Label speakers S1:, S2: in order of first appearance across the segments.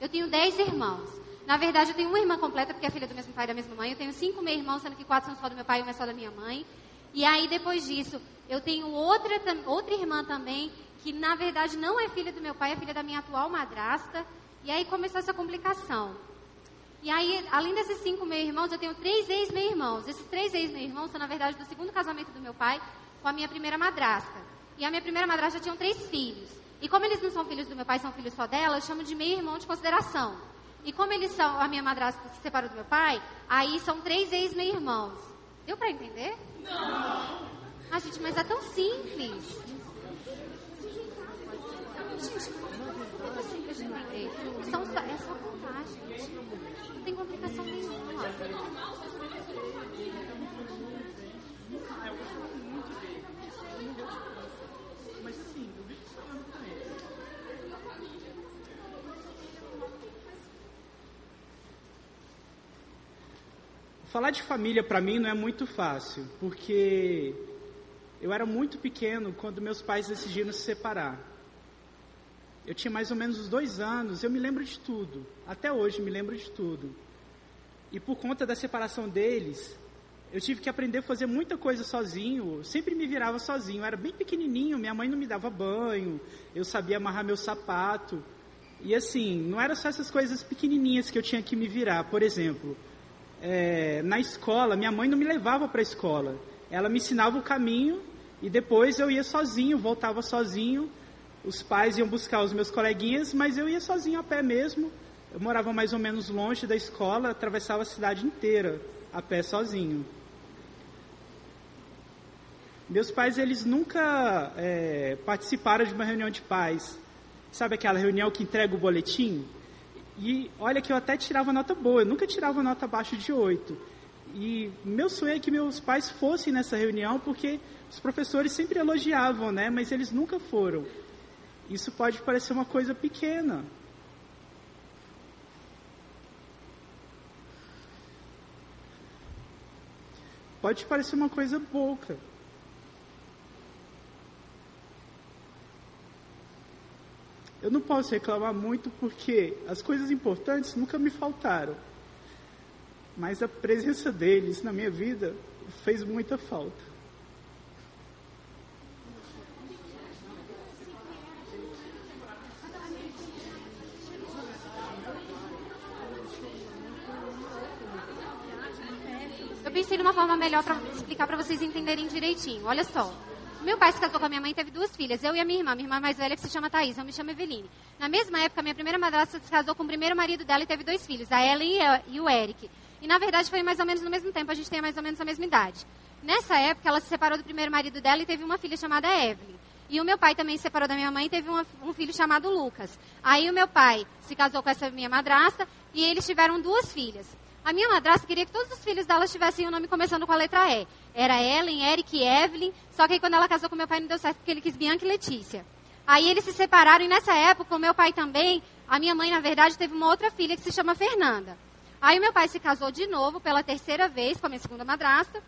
S1: Eu tenho dez irmãos. Na verdade, eu tenho uma irmã completa, porque é filha do mesmo pai e da mesma mãe. Eu tenho cinco meus-irmãos, sendo que quatro são só do meu pai e uma é só da minha mãe. E aí, depois disso, eu tenho outra, outra irmã também, que na verdade não é filha do meu pai, é filha da minha atual madrasta. E aí começou essa complicação. E aí, além desses cinco meus-irmãos, eu tenho três ex-meus-irmãos. Esses três ex-meus-irmãos são, na verdade, do segundo casamento do meu pai com a minha primeira madrasta. E a minha primeira madrasta tinha três filhos. E como eles não são filhos do meu pai, são filhos só dela, eu chamo de meio-irmão de consideração. E como eles são, a minha madrasta se separou do meu pai, aí são três ex-meio-irmãos. Deu para entender?
S2: Não.
S1: Ah, gente, mas é tão simples. Gente, é tão simples de entender. Só, é só contar, gente. Não tem complicação nenhuma.
S3: Falar de família para mim não é muito fácil, porque eu era muito pequeno quando meus pais decidiram se separar. Eu tinha mais ou menos uns dois anos, eu me lembro de tudo, até hoje me lembro de tudo. E por conta da separação deles, eu tive que aprender a fazer muita coisa sozinho, sempre me virava sozinho. Eu era bem pequenininho, minha mãe não me dava banho, eu sabia amarrar meu sapato. E assim, não era só essas coisas pequenininhas que eu tinha que me virar. Por exemplo, é, na escola, minha mãe não me levava para a escola. Ela me ensinava o caminho e depois eu ia sozinho, voltava sozinho. Os pais iam buscar os meus coleguinhas, mas eu ia sozinho a pé mesmo. Eu morava mais ou menos longe da escola, atravessava a cidade inteira a pé sozinho. Meus pais, eles nunca é, participaram de uma reunião de pais. Sabe aquela reunião que entrega o boletim? E olha que eu até tirava nota boa, eu nunca tirava nota abaixo de 8. E meu sonho é que meus pais fossem nessa reunião, porque os professores sempre elogiavam, né? Mas eles nunca foram. Isso pode parecer uma coisa pequena. Pode parecer uma coisa pouca. Eu não posso reclamar muito porque as coisas importantes nunca me faltaram. Mas a presença deles na minha vida fez muita falta.
S1: Eu pensei numa forma melhor para explicar para vocês entenderem direitinho. Olha só. Meu pai se casou com a minha mãe e teve duas filhas, eu e a minha irmã. Minha irmã mais velha que se chama Thaís, eu me chamo Eveline. Na mesma época, minha primeira madrasta se casou com o primeiro marido dela e teve dois filhos, a Ellen e o Eric. E na verdade foi mais ou menos no mesmo tempo, a gente tem mais ou menos a mesma idade. Nessa época, ela se separou do primeiro marido dela e teve uma filha chamada Evelyn. E o meu pai também se separou da minha mãe e teve uma, um filho chamado Lucas. Aí o meu pai se casou com essa minha madrasta e eles tiveram duas filhas. A minha madrasta queria que todos os filhos dela tivessem o um nome começando com a letra E. Era Ellen, Eric Evelyn. Só que aí quando ela casou com meu pai não deu certo porque ele quis Bianca e Letícia. Aí eles se separaram e nessa época o meu pai também, a minha mãe na verdade teve uma outra filha que se chama Fernanda. Aí meu pai se casou de novo pela terceira vez com a minha segunda madrasta.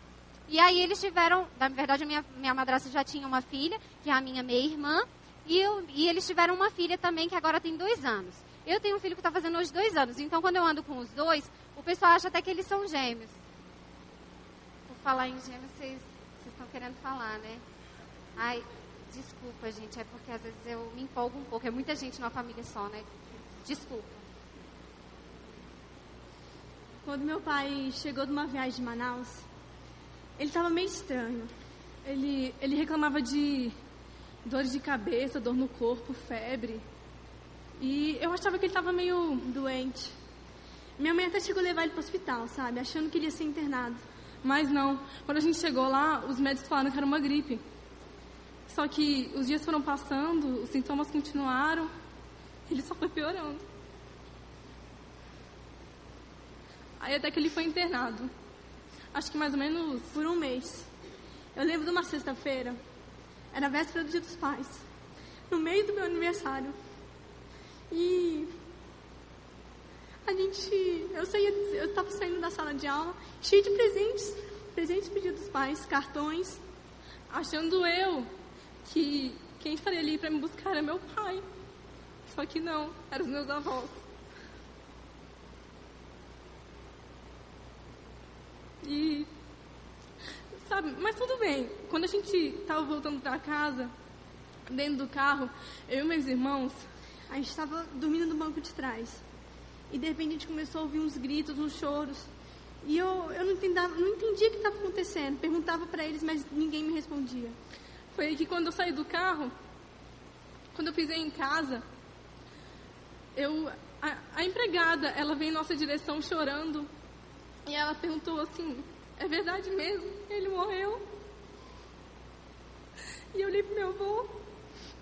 S1: E aí eles tiveram, na verdade a minha, minha madrasta já tinha uma filha, que é a minha meia-irmã. E, eu, e eles tiveram uma filha também que agora tem dois anos. Eu tenho um filho que está fazendo hoje dois anos. Então, quando eu ando com os dois, o pessoal acha até que eles são gêmeos. Por falar em gêmeos, vocês estão querendo falar, né? Ai, desculpa, gente. É porque às vezes eu me empolgo um pouco. É muita gente numa família só, né? Desculpa.
S4: Quando meu pai chegou de uma viagem de Manaus, ele estava meio estranho. Ele, ele reclamava de dores de cabeça, dor no corpo, febre. E eu achava que ele estava meio doente. Minha mãe até chegou a levar ele para o hospital, sabe? Achando que ele ia ser internado. Mas não. Quando a gente chegou lá, os médicos falaram que era uma gripe. Só que os dias foram passando, os sintomas continuaram. Ele só foi piorando. Aí até que ele foi internado. Acho que mais ou menos por um mês. Eu lembro de uma sexta-feira. Era a véspera do dia dos pais. No meio do meu aniversário. E a gente, eu saía, eu estava saindo da sala de aula cheio de presentes, presentes pedidos dos pais, cartões, achando eu que quem estaria ali para me buscar era meu pai. Só que não, eram os meus avós. E sabe, mas tudo bem. Quando a gente estava voltando para casa, dentro do carro, eu e meus irmãos, a gente estava dormindo no banco de trás. E de repente a gente começou a ouvir uns gritos, uns choros. E eu, eu não, entendia, não entendia o que estava acontecendo. Perguntava para eles, mas ninguém me respondia. Foi aí que quando eu saí do carro, quando eu pisei em casa, eu, a, a empregada, ela veio em nossa direção chorando. E ela perguntou assim, é verdade mesmo? Ele morreu? E eu olhei pro meu avô,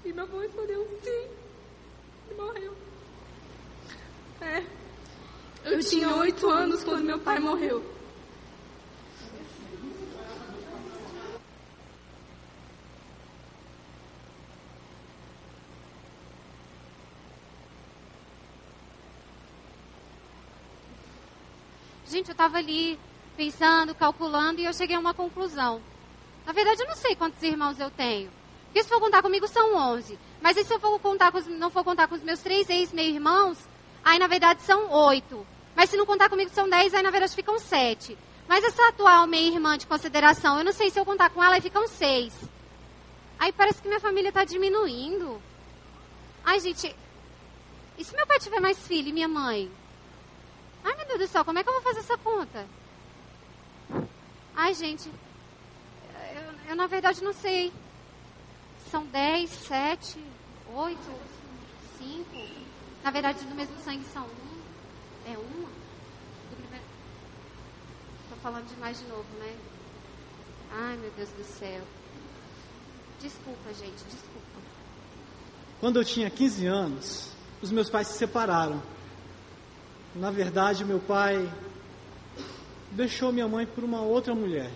S4: e meu avô respondeu, sim, ele morreu. É, eu tinha oito anos quando meu pai morreu.
S1: Gente, eu estava ali pensando, calculando e eu cheguei a uma conclusão. Na verdade, eu não sei quantos irmãos eu tenho. Porque se for contar comigo, são 11. Mas e se eu for contar com os, não for contar com os meus três ex-meio-irmãos, aí na verdade são 8. Mas se não contar comigo, são 10, aí na verdade ficam 7. Mas essa atual meia-irmã de consideração, eu não sei se eu contar com ela, ficam 6. Aí parece que minha família está diminuindo. Ai, gente, e se meu pai tiver mais filho e minha mãe? Ai, meu Deus do céu, como é que eu vou fazer essa conta? Ai, gente, eu, eu na verdade não sei. São 10, 7, 8, 5. Na verdade, do mesmo sangue são um. É uma? Estou falando demais de novo, né? Ai, meu Deus do céu. Desculpa, gente, desculpa.
S2: Quando eu tinha 15 anos, os meus pais se separaram. Na verdade, meu pai deixou minha mãe por uma outra mulher.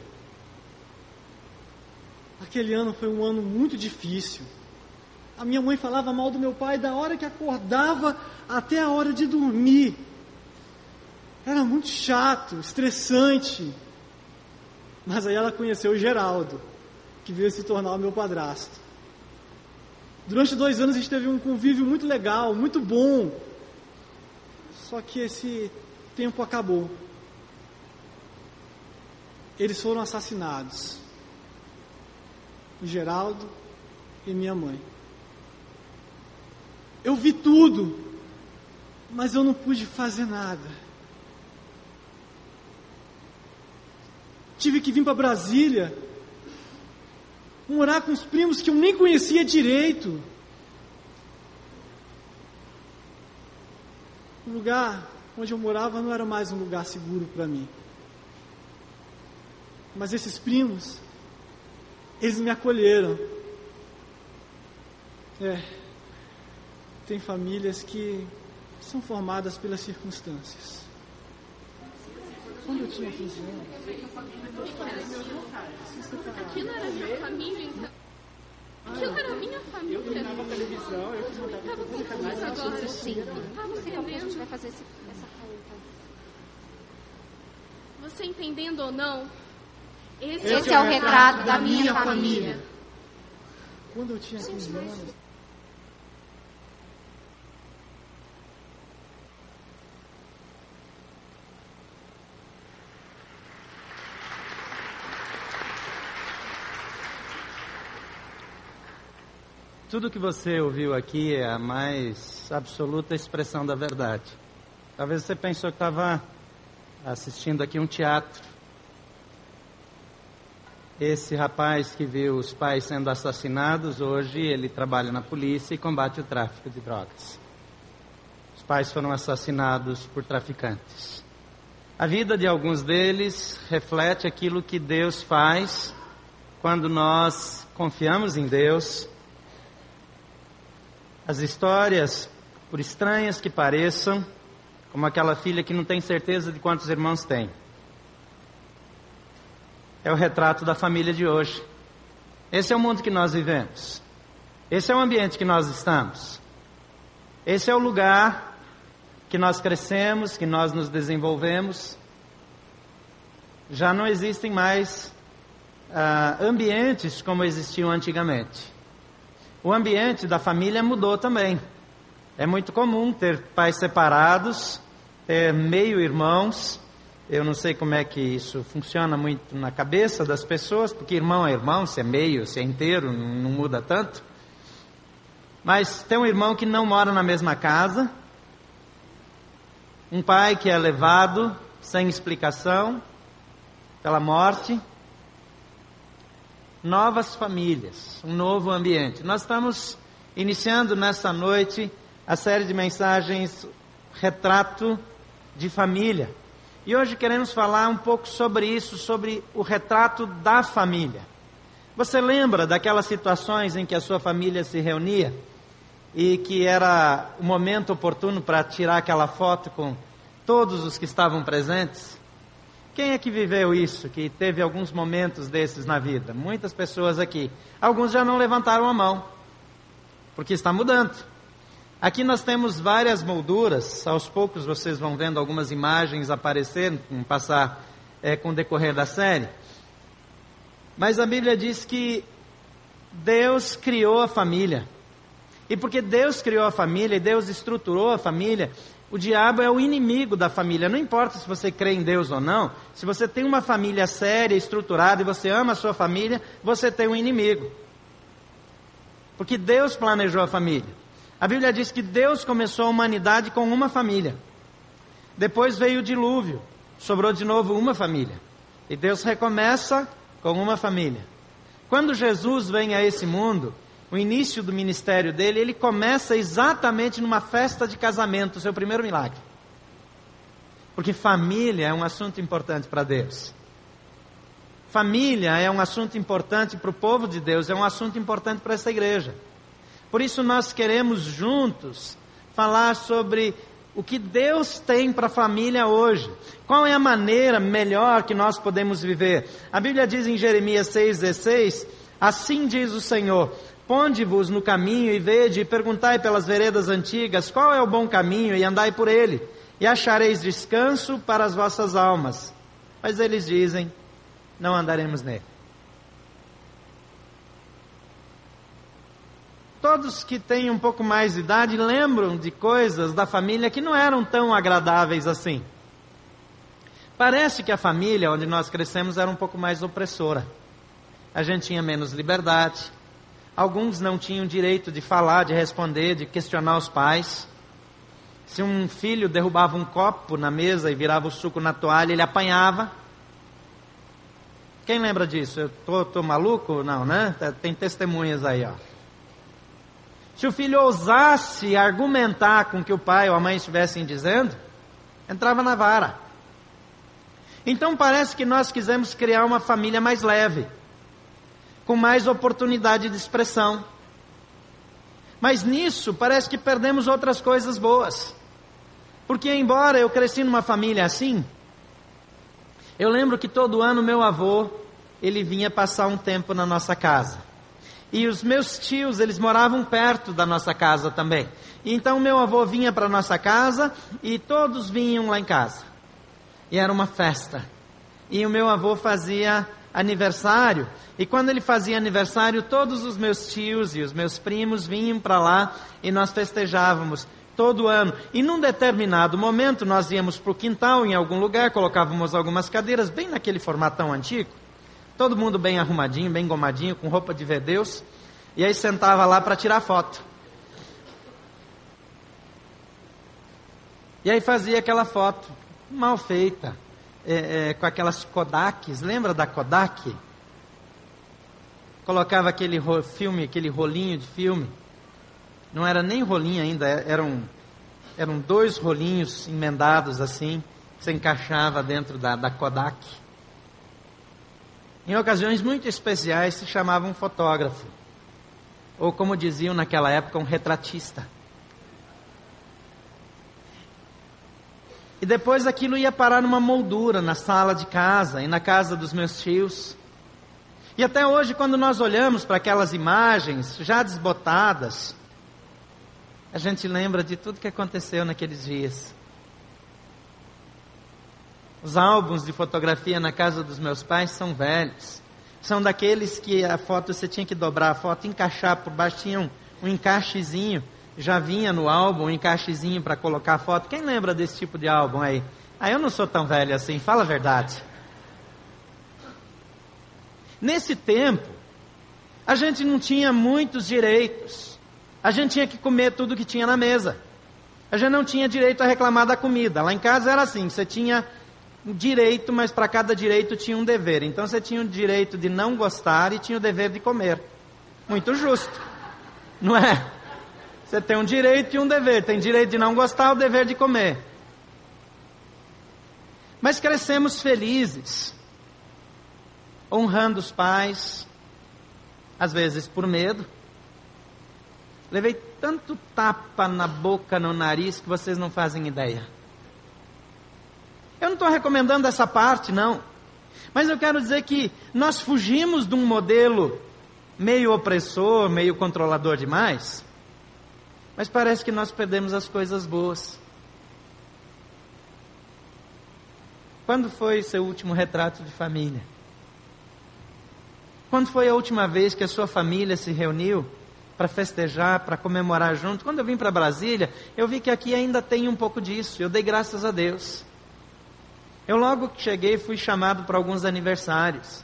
S2: Aquele ano foi um ano muito difícil. A minha mãe falava mal do meu pai da hora que acordava até a hora de dormir. Era muito chato, estressante. Mas aí ela conheceu o Geraldo, que veio se tornar o meu padrasto. Durante dois anos a gente teve um convívio muito legal, muito bom. Só que esse tempo acabou. Eles foram assassinados. O Geraldo e minha mãe. Eu vi tudo, mas eu não pude fazer nada. Tive que vir para Brasília, morar com os primos que eu nem conhecia direito. O lugar onde eu morava não era mais um lugar seguro para mim. Mas esses primos, eles me acolheram. É, tem famílias que são formadas pelas circunstâncias. Quando eu tinha 15 anos.
S4: Aquilo era minha família, então. Aquilo era minha família.
S3: Eu dominava a televisão, eu
S4: Tava confusa agora.
S1: Sim.
S4: Tava
S1: Não sei como que a gente
S4: entendendo.
S1: vai fazer esse- essa conta.
S4: Você entendendo ou não, esse,
S1: Esse é o retrato da minha família.
S2: Quando eu tinha 15 anos.
S5: Tudo que você ouviu aqui é a mais absoluta expressão da verdade. Talvez você pensou que estava assistindo aqui um teatro. Esse rapaz que viu os pais sendo assassinados, hoje ele trabalha na polícia e combate o tráfico de drogas. Os pais foram assassinados por traficantes. A vida de alguns deles reflete aquilo que Deus faz quando nós confiamos em Deus as histórias, por estranhas que pareçam, como aquela filha que não tem certeza de quantos irmãos tem. É o retrato da família de hoje. Esse é o mundo que nós vivemos. Esse é o ambiente que nós estamos. Esse é o lugar que nós crescemos, que nós nos desenvolvemos. Já não existem mais ah, ambientes como existiam antigamente. O ambiente da família mudou também. É muito comum ter pais separados, ter meio-irmãos, Eu não sei como é que isso funciona muito na cabeça das pessoas, porque irmão é irmão, se é meio, se é inteiro, não, muda tanto. Mas tem um irmão que não mora na mesma casa, um pai que é levado sem explicação pela morte, novas famílias, um novo ambiente. Nós estamos iniciando nessa noite a série de mensagens Retrato de Família. E hoje queremos falar um pouco sobre isso, sobre o retrato da família. Você lembra daquelas situações em que a sua família se reunia e que era o momento oportuno para tirar aquela foto com todos os que estavam presentes? Quem é que viveu isso, que teve alguns momentos desses na vida? Muitas pessoas aqui. Alguns já não levantaram a mão, porque está mudando. Aqui nós temos várias molduras, aos poucos vocês vão vendo algumas imagens aparecer, passar é, com o decorrer da série. Mas a Bíblia diz que Deus criou a família. E porque Deus criou a família e Deus estruturou a família, o diabo é o inimigo da família. Não importa se você crê em Deus ou não, se você tem uma família séria, estruturada e você ama a sua família, você tem um inimigo. Porque Deus planejou a família. A Bíblia diz que Deus começou a humanidade com uma família. Depois veio o dilúvio, sobrou de novo uma família. E Deus recomeça com uma família. Quando Jesus vem a esse mundo, o início do ministério dele, ele começa exatamente numa festa de casamento, o seu primeiro milagre. Porque família é um assunto importante para Deus. Família é um assunto importante para o povo de Deus, é um assunto importante para essa igreja. Por isso nós queremos juntos falar sobre o que Deus tem para a família hoje. Qual é a maneira melhor que nós podemos viver? A Bíblia diz em Jeremias 6,16: Assim diz o Senhor: Ponde-vos no caminho e vede, e perguntai pelas veredas antigas, qual é o bom caminho, e andai por ele, e achareis descanso para as vossas almas. Mas eles dizem: Não andaremos nele. Todos que têm um pouco mais de idade lembram de coisas da família que não eram tão agradáveis assim. Parece que a família onde nós crescemos era um pouco mais opressora. A gente tinha menos liberdade. Alguns não tinham direito de falar, de responder, de questionar os pais. Se um filho derrubava um copo na mesa e virava o suco na toalha, ele apanhava. Quem lembra disso? Eu tô, tô maluco? Não, né? Tem testemunhas aí, ó. Se o filho ousasse argumentar com o que o pai ou a mãe estivessem dizendo, entrava na vara. Então parece que nós quisemos criar uma família mais leve, com mais oportunidade de expressão. Mas nisso parece que perdemos outras coisas boas. Porque embora eu cresci numa família assim, eu lembro que todo ano meu avô, ele vinha passar um tempo na nossa casa. E os meus tios, eles moravam perto da nossa casa também. Então meu avô vinha para nossa casa e todos vinham lá em casa. E era uma festa. E o meu avô fazia aniversário. E quando ele fazia aniversário, todos os meus tios e os meus primos vinham para lá e nós festejávamos todo ano. E num determinado momento nós íamos para o quintal, em algum lugar, colocávamos algumas cadeiras, bem naquele formatão antigo. Todo mundo bem arrumadinho, bem gomadinho, com roupa de ver Deus. E aí sentava lá para tirar foto. E aí fazia aquela foto mal feita, é, é, com aquelas Kodaks, lembra da Kodak? Colocava aquele filme, aquele rolinho de filme. Não era nem rolinho ainda, é, eram, eram dois rolinhos emendados assim, que se encaixava dentro da, da Kodak. Em ocasiões muito especiais se chamava um fotógrafo, ou como diziam naquela época, um retratista. E depois aquilo ia parar numa moldura na sala de casa e na casa dos meus tios. E até hoje, quando nós olhamos para aquelas imagens já desbotadas, a gente lembra de tudo que aconteceu naqueles dias. Os álbuns de fotografia na casa dos meus pais são velhos. São daqueles que a foto você tinha que dobrar a foto, encaixar por baixo, tinha um, um encaixezinho. Já vinha no álbum um encaixezinho para colocar foto. Quem lembra desse tipo de álbum aí? Ah, eu não sou tão velho assim, fala a verdade. Nesse tempo, a gente não tinha muitos direitos. A gente tinha que comer tudo que tinha na mesa. A gente não tinha direito a reclamar da comida. Lá em casa era assim: você tinha um direito, mas para cada direito tinha um dever. Então você tinha o direito de não gostar e tinha o dever de comer. Muito justo, não é? Você tem um direito e um dever. Tem direito de não gostar, o dever de comer. Mas crescemos felizes, honrando os pais, às vezes por medo. Levei tanto tapa na boca, no nariz, que vocês não fazem ideia. Eu não estou recomendando essa parte, não. Mas eu quero dizer que nós fugimos de um modelo meio opressor, meio controlador demais. Mas parece que nós perdemos as coisas boas. Quando foi seu último retrato de família? Quando foi a última vez que a sua família se reuniu para festejar, para comemorar junto? Quando eu vim para Brasília, eu vi que aqui ainda tem um pouco disso. Eu dei graças a Deus. Eu logo que cheguei fui chamado para alguns aniversários.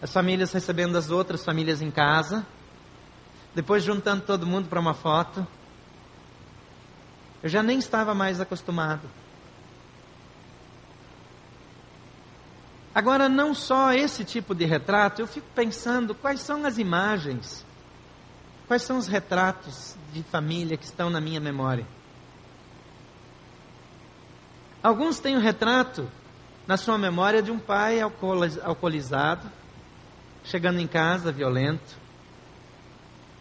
S5: As famílias recebendo as outras famílias em casa. Depois juntando todo mundo para uma foto. Eu já nem estava mais acostumado. Agora, não só esse tipo de retrato, eu fico pensando quais são as imagens, quais são os retratos de família que estão na minha memória. Alguns têm um retrato na sua memória de um pai alcoolizado, chegando em casa violento,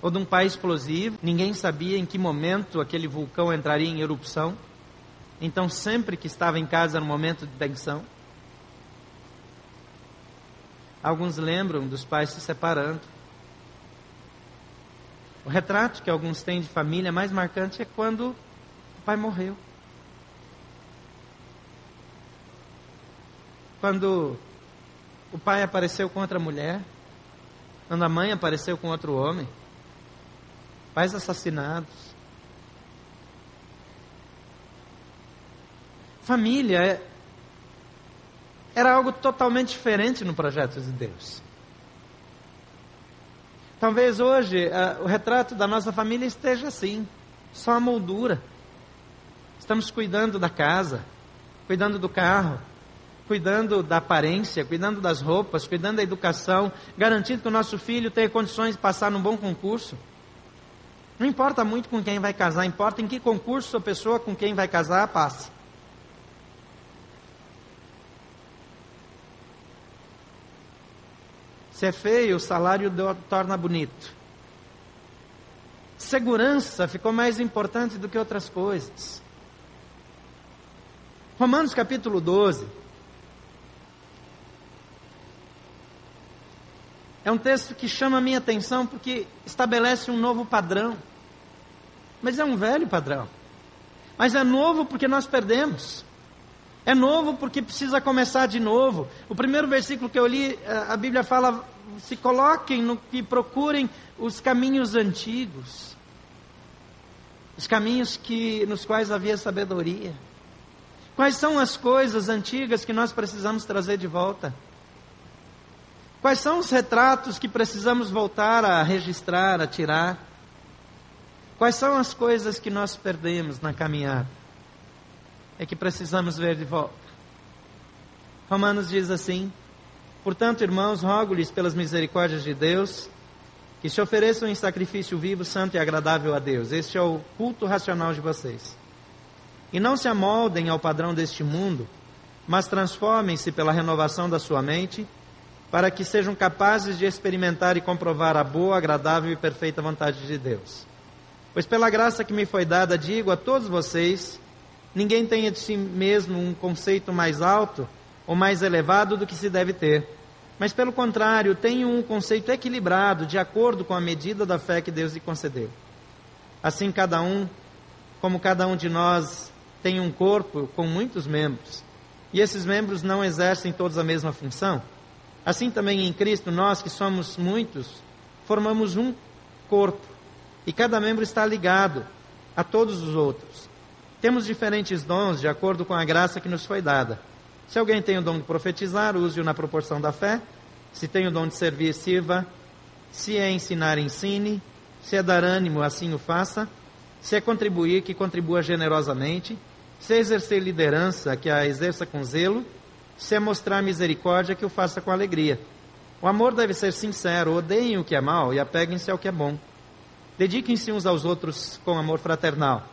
S5: ou de um pai explosivo, ninguém sabia em que momento aquele vulcão entraria em erupção, então sempre que estava em casa um momento de tensão. Alguns lembram dos pais se separando. O retrato que alguns têm de família mais marcante é quando o pai morreu. Quando o pai apareceu com outra mulher, quando a mãe apareceu com outro homem, pais assassinados. Família é era algo totalmente diferente no projeto de Deus. Talvez hoje uh, o retrato da nossa família esteja assim, só a moldura. Estamos cuidando da casa, cuidando do carro, cuidando da aparência, cuidando das roupas, cuidando da educação, garantindo que o nosso filho tenha condições de passar num bom concurso. Não importa muito com quem vai casar, importa em que concurso a pessoa com quem vai casar passa. Se é feio, o salário torna bonito. Segurança ficou mais importante do que outras coisas. Romanos capítulo 12. É um texto que chama a minha atenção porque estabelece um novo padrão. Mas é um velho padrão. Mas é novo porque nós perdemos. É novo porque precisa começar de novo. O primeiro versículo que eu li, eh, a Bíblia fala: se coloquem no que procurem os caminhos antigos, os caminhos que nos quais havia sabedoria. Quais são as coisas antigas que nós precisamos trazer de volta? Quais são os retratos que precisamos voltar a registrar, a tirar? Quais são as coisas que nós perdemos na caminhada? é que precisamos ver de volta. Romanos diz assim: Portanto, irmãos, rogo-lhes pelas misericórdias de Deus que se ofereçam em sacrifício vivo, santo e agradável a Deus. Este é o culto racional de vocês. E não se amoldem ao padrão deste mundo, mas transformem-se pela renovação da sua mente, para que sejam capazes de experimentar e comprovar a boa, agradável e perfeita vontade de Deus. Pois pela graça que me foi dada, digo a todos vocês Ninguém tenha de si mesmo um conceito mais alto ou mais elevado do que se deve ter. Mas, pelo contrário, tenha um conceito equilibrado, de acordo com a medida da fé que Deus lhe concedeu. Assim, cada um, como cada um de nós, tem um corpo com muitos membros, e esses membros não exercem todos a mesma função, assim também em Cristo, nós que somos muitos, formamos um corpo, e cada membro está ligado a todos os outros Temos diferentes dons de acordo com a graça que nos foi dada. Se alguém tem o dom de profetizar, use-o na proporção da fé. Se tem o dom de servir, sirva. Se é ensinar, ensine. Se é dar ânimo, assim o faça. Se é contribuir, que contribua generosamente. Se é exercer liderança, que a exerça com zelo. Se é mostrar misericórdia, que o faça com alegria. O amor deve ser sincero, odeiem o que é mal e apeguem-se ao que é bom. Dediquem-se uns aos outros com amor fraternal.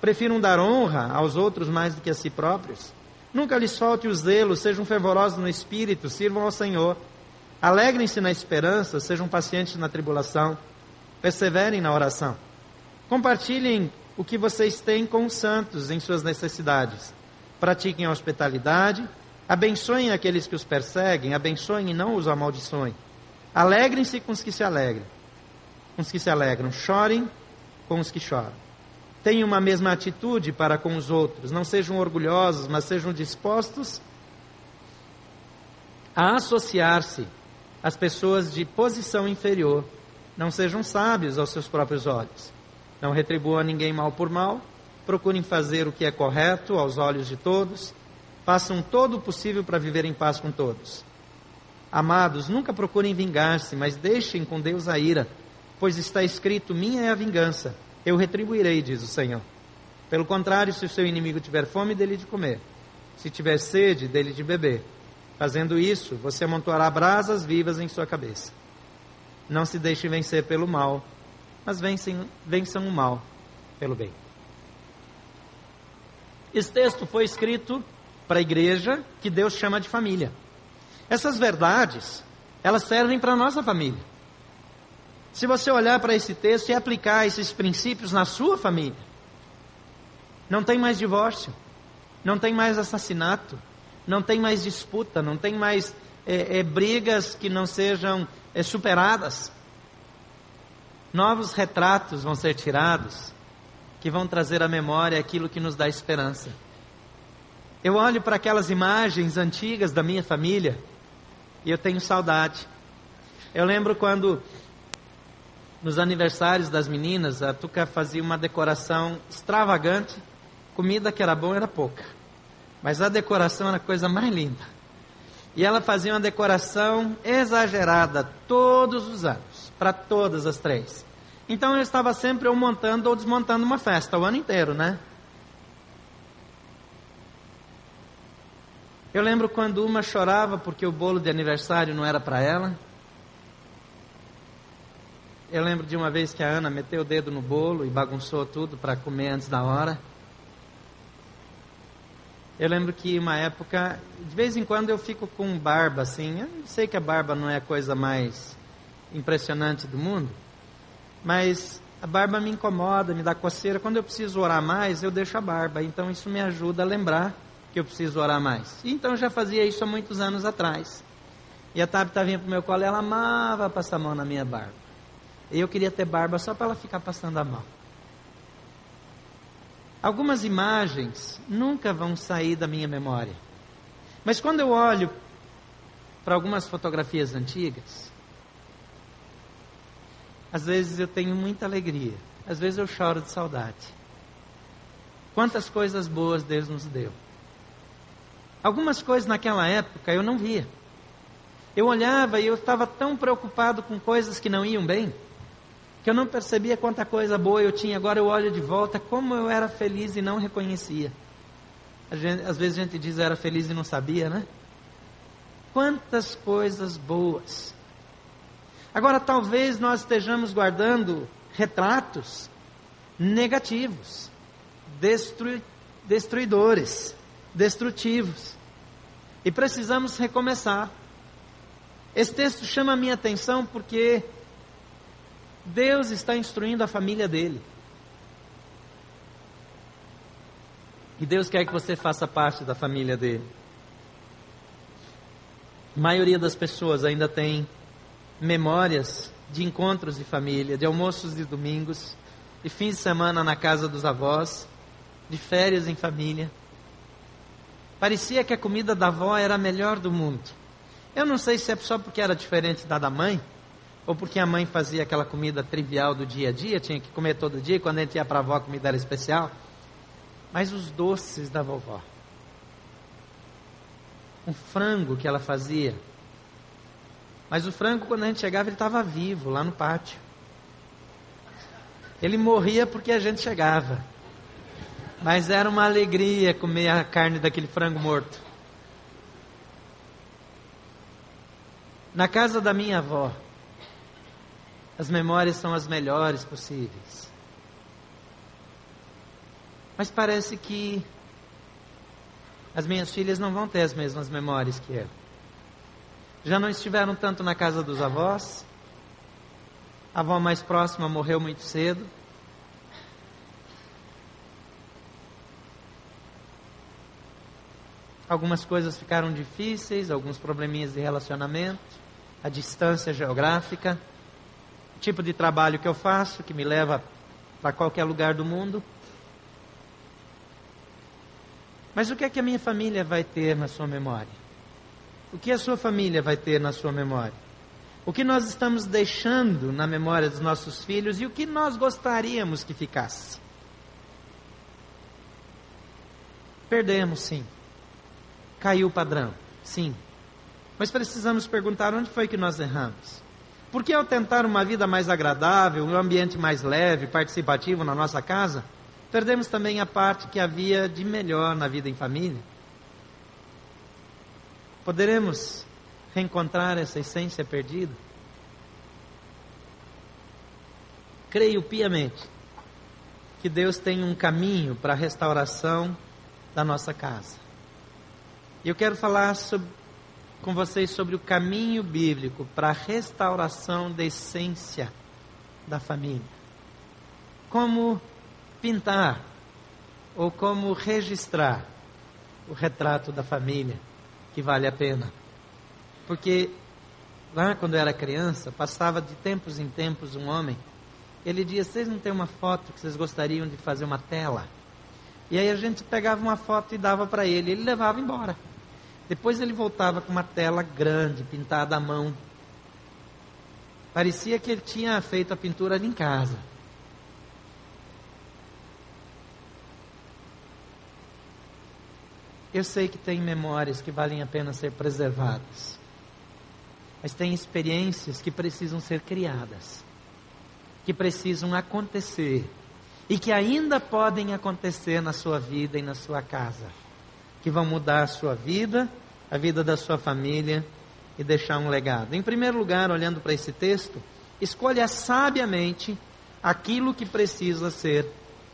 S5: Prefiram dar honra aos outros mais do que a si próprios. Nunca lhes falte o zelo, sejam fervorosos no espírito, sirvam ao Senhor. Alegrem-se na esperança, sejam pacientes na tribulação, perseverem na oração. Compartilhem o que vocês têm com os santos em suas necessidades. Pratiquem a hospitalidade, abençoem aqueles que os perseguem, abençoem e não os amaldiçoem. Alegrem-se com os que se alegram, com os que se alegram, chorem com os que choram. Tenham uma mesma atitude para com os outros. Não sejam orgulhosos, mas sejam dispostos a associar-se às pessoas de posição inferior. Não sejam sábios aos seus próprios olhos. Não retribuam a ninguém mal por mal. Procurem fazer o que é correto aos olhos de todos. Façam todo o possível para viver em paz com todos. Amados, nunca procurem vingar-se, mas deixem com Deus a ira, pois está escrito: Minha é a vingança eu retribuirei, diz o Senhor. Pelo contrário, se o seu inimigo tiver fome, dele de comer. Se tiver sede, dele de beber. Fazendo isso, você amontoará brasas vivas em sua cabeça. Não se deixe vencer pelo mal, mas vençam, vençam o mal pelo bem. Esse texto foi escrito para a igreja que Deus chama de família. Essas verdades, elas servem para a nossa família. Se você olhar para esse texto e aplicar esses princípios na sua família, não tem mais divórcio, não tem mais assassinato, não tem mais disputa, não tem mais é, é, brigas que não sejam é, superadas. Novos retratos vão ser tirados que vão trazer à memória aquilo que nos dá esperança. Eu olho para aquelas imagens antigas da minha família e eu tenho saudade. Eu lembro quando nos aniversários das meninas, a Tuca fazia uma decoração extravagante. Comida que era boa era pouca. Mas a decoração era a coisa mais linda. E ela fazia uma decoração exagerada todos os anos, para todas as três. Então eu estava sempre ou montando ou desmontando uma festa o ano inteiro, né? Eu lembro quando uma chorava porque o bolo de aniversário não era para ela. Eu lembro de uma vez que a Ana meteu o dedo no bolo e bagunçou tudo para comer antes da hora. Eu lembro que uma época, de vez em quando eu fico com barba assim. Eu sei que a barba não é a coisa mais impressionante do mundo, mas a barba me incomoda, me dá coceira. Quando eu preciso orar mais, eu deixo a barba. Então isso me ajuda a lembrar que eu preciso orar mais. Então eu já fazia isso há muitos anos atrás. E a Tabita vinha para o meu colo ela amava passar a mão na minha barba. E eu queria ter barba só para ela ficar passando a mão. Algumas imagens nunca vão sair da minha memória. Mas quando eu olho para algumas fotografias antigas, às vezes eu tenho muita alegria, às vezes eu choro de saudade. Quantas coisas boas Deus nos deu. Algumas coisas naquela época eu não via. Eu olhava e eu estava tão preocupado com coisas que não iam bem que eu não percebia quanta coisa boa eu tinha. Agora eu olho de volta, como eu era feliz e não reconhecia. Gente, às vezes a gente diz eu era feliz e não sabia, né? Quantas coisas boas. Agora talvez nós estejamos guardando retratos negativos, destru, destruidores, destrutivos. E precisamos recomeçar. Esse texto chama a minha atenção porque Deus está instruindo a família dele. E Deus quer que você faça parte da família dele. A maioria das pessoas ainda tem memórias de encontros de família, de almoços de domingos, de fins de semana na casa dos avós, de férias em família. Parecia que a comida da avó era a melhor do mundo. Eu não sei se é só porque era diferente da da mãe, ou porque a mãe fazia aquela comida trivial do dia a dia, tinha que comer todo dia, e quando a gente ia para a avó a comida era especial. mas os doces da vovó. Um frango que ela fazia. Mas o frango, quando a gente chegava, ele estava vivo lá no pátio. Ele morria porque a gente chegava. Mas era uma alegria comer a carne daquele frango morto. Na casa da minha avó, as memórias são as melhores possíveis. Mas parece que as minhas filhas não vão ter as mesmas memórias que eu. Já não estiveram tanto na casa dos avós. A avó mais próxima morreu muito cedo. Algumas coisas ficaram difíceis, alguns probleminhas de relacionamento, a distância geográfica, o tipo de trabalho que eu faço, que me leva para qualquer lugar do mundo. Mas o que é que a minha família vai ter na sua memória? O que a sua família vai ter na sua memória? O que nós estamos deixando na memória dos nossos filhos e o que nós gostaríamos que ficasse? Perdemos, sim. Caiu o padrão, sim. Mas precisamos perguntar onde foi que nós erramos. Porque ao tentar uma vida mais agradável, um ambiente mais leve, participativo na nossa casa, perdemos também a parte que havia de melhor na vida em família. Poderemos reencontrar essa essência perdida? Creio piamente que Deus tem um caminho para a restauração da nossa casa. Eu quero falar sobre, com vocês sobre o caminho bíblico para a restauração da essência da família. Como pintar ou como registrar o retrato da família que vale a pena. Porque lá quando eu era criança, passava de tempos em tempos um homem, ele dizia: Vocês não têm uma foto que vocês gostariam de fazer uma tela? E aí a gente pegava uma foto e dava para ele, ele levava embora. Depois ele voltava com uma tela grande, pintada à mão. Parecia que ele tinha feito a pintura ali em casa. Eu sei que tem memórias que valem a pena ser preservadas, mas tem experiências que precisam ser criadas, que precisam acontecer e que ainda podem acontecer na sua vida e na sua casa, que vão mudar a sua vida, a vida da sua família e deixar um legado. Em primeiro lugar, olhando para esse texto, escolha sabiamente aquilo que precisa ser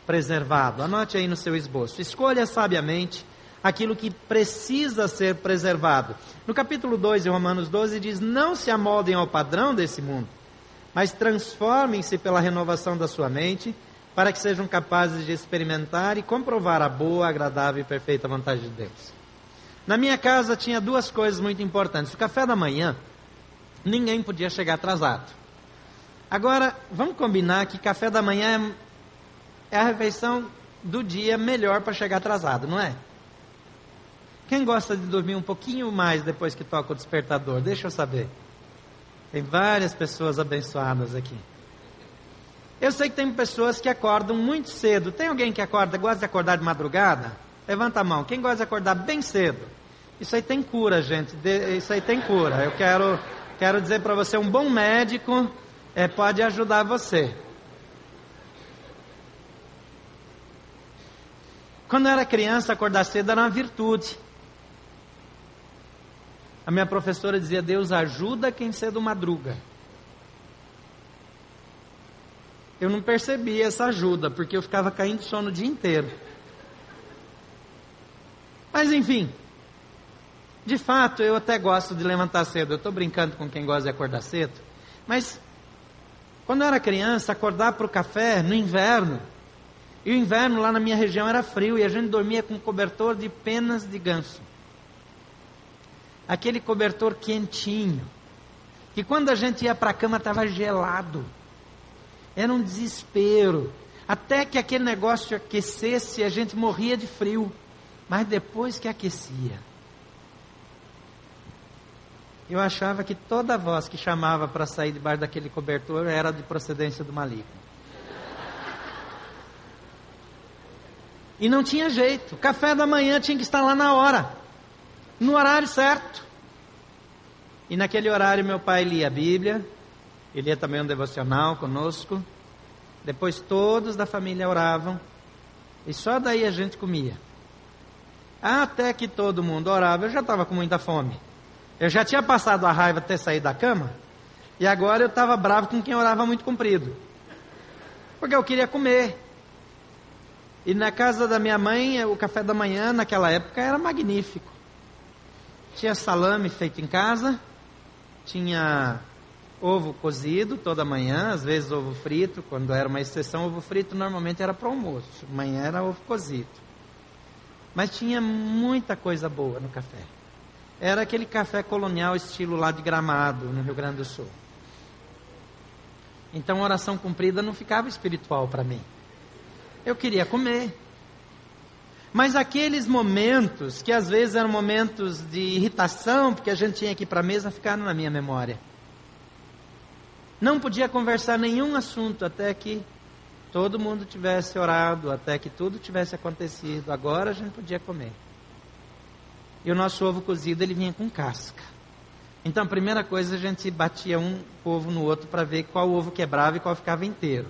S5: preservado. Anote aí no seu esboço. Escolha sabiamente aquilo que precisa ser preservado. No capítulo 2 de Romanos 12 diz: Não se amoldem ao padrão desse mundo, mas transformem-se pela renovação da sua mente, para que sejam capazes de experimentar e comprovar a boa, agradável e perfeita vontade de Deus. Na minha casa tinha duas coisas muito importantes. O café da manhã, ninguém podia chegar atrasado. Agora, vamos combinar que café da manhã é, é a refeição do dia melhor para chegar atrasado, não é? Quem gosta de dormir um pouquinho mais depois que toca o despertador? Deixa eu saber. Tem várias pessoas abençoadas aqui. Eu sei que tem pessoas que acordam muito cedo. Tem alguém que acorda, gosta de acordar de madrugada? Levanta a mão. Quem gosta de acordar bem cedo? Isso aí tem cura, gente. Isso aí tem cura. Eu quero, quero dizer para você, um bom médico é, pode ajudar você. Quando eu era criança, acordar cedo era uma virtude. A minha professora dizia: Deus ajuda quem cedo madruga. Eu não percebia essa ajuda, porque eu ficava caindo de sono o dia inteiro. Mas enfim, de fato, eu até gosto de levantar cedo. Eu estou brincando com quem gosta de acordar cedo. Mas, quando eu era criança, acordar para o café no inverno. E o inverno lá na minha região era frio e a gente dormia com cobertor de penas de ganso aquele cobertor quentinho, que quando a gente ia para a cama estava gelado. Era um desespero. Até que aquele negócio aquecesse, a gente morria de frio. Mas depois que aquecia, eu achava que toda voz que chamava para sair debaixo daquele cobertor era de procedência do maligno. E não tinha jeito. Café da manhã tinha que estar lá na hora, no horário certo. E naquele horário meu pai lia a Bíblia, ele lia também um devocional conosco. Depois todos da família oravam. E só daí a gente comia. Até que todo mundo orava, eu já estava com muita fome. Eu já tinha passado a raiva de ter saído da cama. E agora eu estava bravo com quem orava muito comprido. Porque eu queria comer. E na casa da minha mãe, o café da manhã naquela época era magnífico. Tinha salame feito em casa, tinha ovo cozido toda manhã, às vezes ovo frito, quando era uma exceção, ovo frito normalmente era para almoço, manhã era ovo cozido. Mas tinha muita coisa boa no café. Era aquele café colonial estilo lá de Gramado, no Rio Grande do Sul. Então, oração cumprida não ficava espiritual para mim. Eu queria comer. Mas aqueles momentos, que às vezes eram momentos de irritação, porque a gente tinha que ir para a mesa, ficaram na minha memória. Não podia conversar nenhum assunto até que todo mundo tivesse orado, até que tudo tivesse acontecido. Agora a gente podia comer. E o nosso ovo cozido ele vinha com casca. Então, a primeira coisa, a gente batia um ovo no outro para ver qual ovo quebrava e qual ficava inteiro.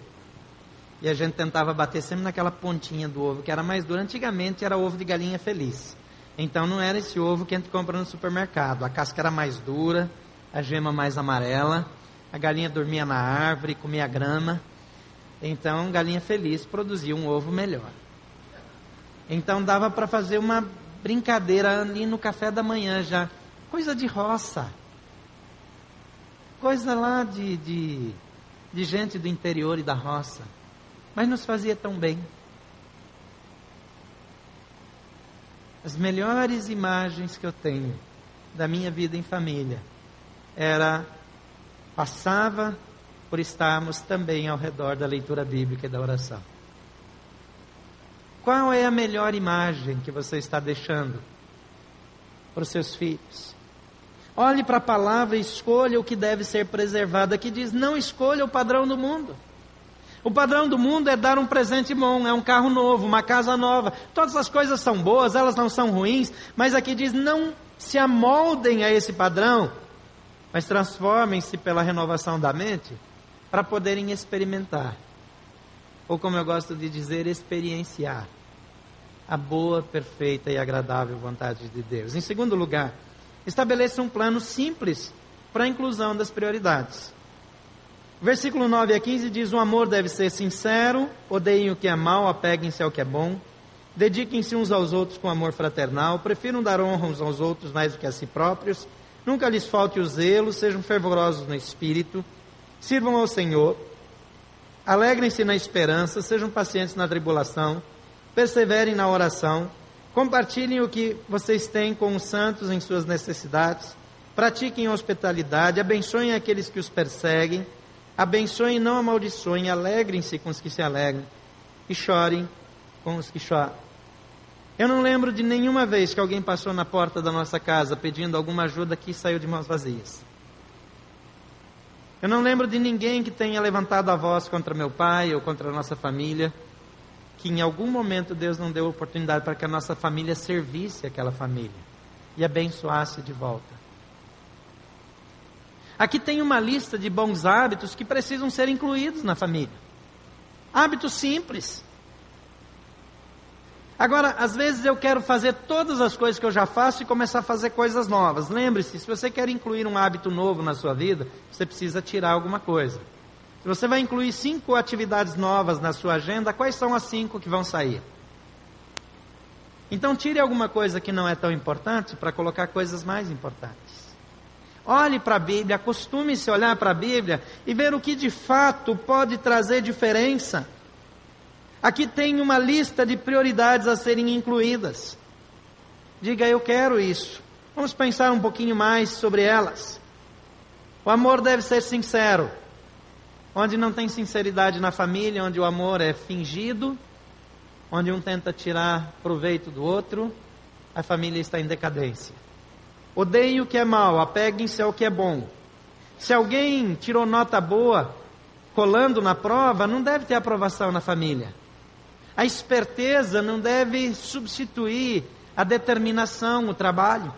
S5: E a gente tentava bater sempre naquela pontinha do ovo que era mais dura. Antigamente era ovo de galinha feliz. Então não era esse ovo que a gente compra no supermercado. A casca era mais dura, a gema mais amarela. A galinha dormia na árvore, comia grama. Então, galinha feliz produzia um ovo melhor. Então dava para fazer uma brincadeira ali no café da manhã já. Coisa de roça coisa lá de, de, de gente do interior e da roça, mas nos fazia tão bem. As melhores imagens que eu tenho da minha vida em família era passava por estarmos também ao redor da leitura bíblica e da oração. Qual é a melhor imagem que você está deixando para os seus filhos? Olhe para a palavra e escolha o que deve ser preservado. Aqui diz: não escolha o padrão do mundo. O padrão do mundo é dar um presente bom, é um carro novo, uma casa nova. Todas as coisas são boas, elas não são ruins, mas aqui diz: não se amoldem a esse padrão, mas transformem-se pela renovação da mente para poderem experimentar. Ou como eu gosto de dizer, experienciar a boa, perfeita e agradável vontade de Deus. Em segundo lugar, estabeleça um plano simples para a inclusão das prioridades. Versículo 9 a 15 diz: O amor deve ser sincero, odeiem o que é mal, apeguem-se ao que é bom, dediquem-se uns aos outros com amor fraternal, prefiram dar honra uns aos outros mais do que a si próprios, nunca lhes falte o zelo, sejam fervorosos no espírito, sirvam ao Senhor, alegrem-se na esperança, sejam pacientes na tribulação, perseverem na oração, Compartilhem o que vocês têm com os santos em suas necessidades. Pratiquem hospitalidade, abençoem aqueles que os perseguem, abençoem e não amaldiçoem, alegrem-se com os que se alegram e chorem com os que choram. Eu não lembro de nenhuma vez que alguém passou na porta da nossa casa pedindo alguma ajuda que saiu de mãos vazias. Eu não lembro de ninguém que tenha levantado a voz contra meu pai ou contra a nossa família que em algum momento Deus não deu oportunidade para que a nossa família servisse aquela família e abençoasse de volta. Aqui tem uma lista de bons hábitos que precisam ser incluídos na família. Hábitos simples. Agora, às vezes eu quero fazer todas as coisas que eu já faço e começar a fazer coisas novas. Lembre-se, se você quer incluir um hábito novo na sua vida, você precisa tirar alguma coisa. Se você vai incluir cinco atividades novas na sua agenda, quais são as cinco que vão sair? Então, tire alguma coisa que não é tão importante para colocar coisas mais importantes. Olhe para a Bíblia, acostume-se a olhar para a Bíblia e ver o que de fato pode trazer diferença. Aqui tem uma lista de prioridades a serem incluídas. Diga, eu quero isso. Vamos pensar um pouquinho mais sobre elas. O amor deve ser sincero onde não tem sinceridade na família, onde o amor é fingido, onde um tenta tirar proveito do outro, a família está em decadência. Odeiem o que é mal, apeguem-se ao que é bom. Se alguém tirou nota boa, colando na prova, não deve ter aprovação na família. A esperteza não deve substituir a determinação, o trabalho.